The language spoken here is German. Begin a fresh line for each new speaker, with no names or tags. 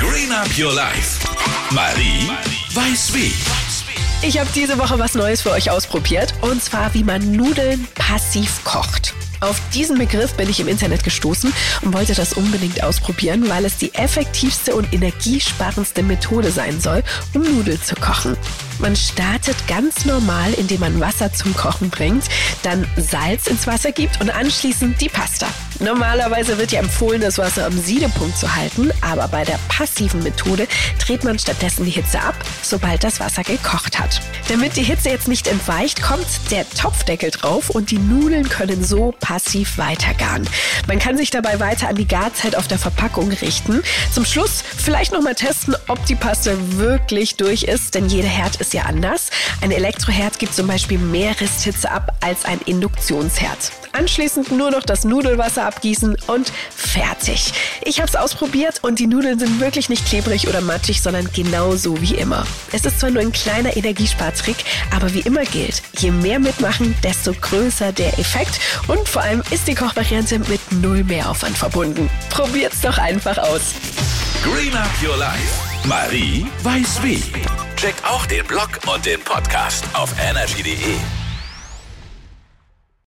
Green Up Your Life. Marie weiß wie.
Ich habe diese Woche was Neues für euch ausprobiert. Und zwar, wie man Nudeln passiv kocht. Auf diesen Begriff bin ich im Internet gestoßen und wollte das unbedingt ausprobieren, weil es die effektivste und energiesparendste Methode sein soll, um Nudeln zu kochen. Man startet ganz normal, indem man Wasser zum Kochen bringt, dann Salz ins Wasser gibt und anschließend die Pasta. Normalerweise wird ja empfohlen, das Wasser am Siedepunkt zu halten, aber bei der passiven Methode dreht man stattdessen die Hitze ab, sobald das Wasser gekocht hat. Damit die Hitze jetzt nicht entweicht, kommt der Topfdeckel drauf und die Nudeln können so passiv weitergaren. Man kann sich dabei weiter an die Garzeit auf der Verpackung richten. Zum Schluss vielleicht nochmal testen, ob die Paste wirklich durch ist, denn jeder Herd ist ja anders. Ein Elektroherd gibt zum Beispiel mehr Risthitze ab als ein Induktionsherd. Anschließend nur noch das Nudelwasser abgießen und fertig. Ich habe es ausprobiert und die Nudeln sind wirklich nicht klebrig oder matschig, sondern genauso wie immer. Es ist zwar nur ein kleiner Energiespartrick, aber wie immer gilt, je mehr mitmachen, desto größer der Effekt und vor allem ist die Kochvariante mit null Mehraufwand verbunden. Probiert's doch einfach aus.
Green Up Your Life. Marie weiß wie. Check auch den Blog und den Podcast auf energy.de.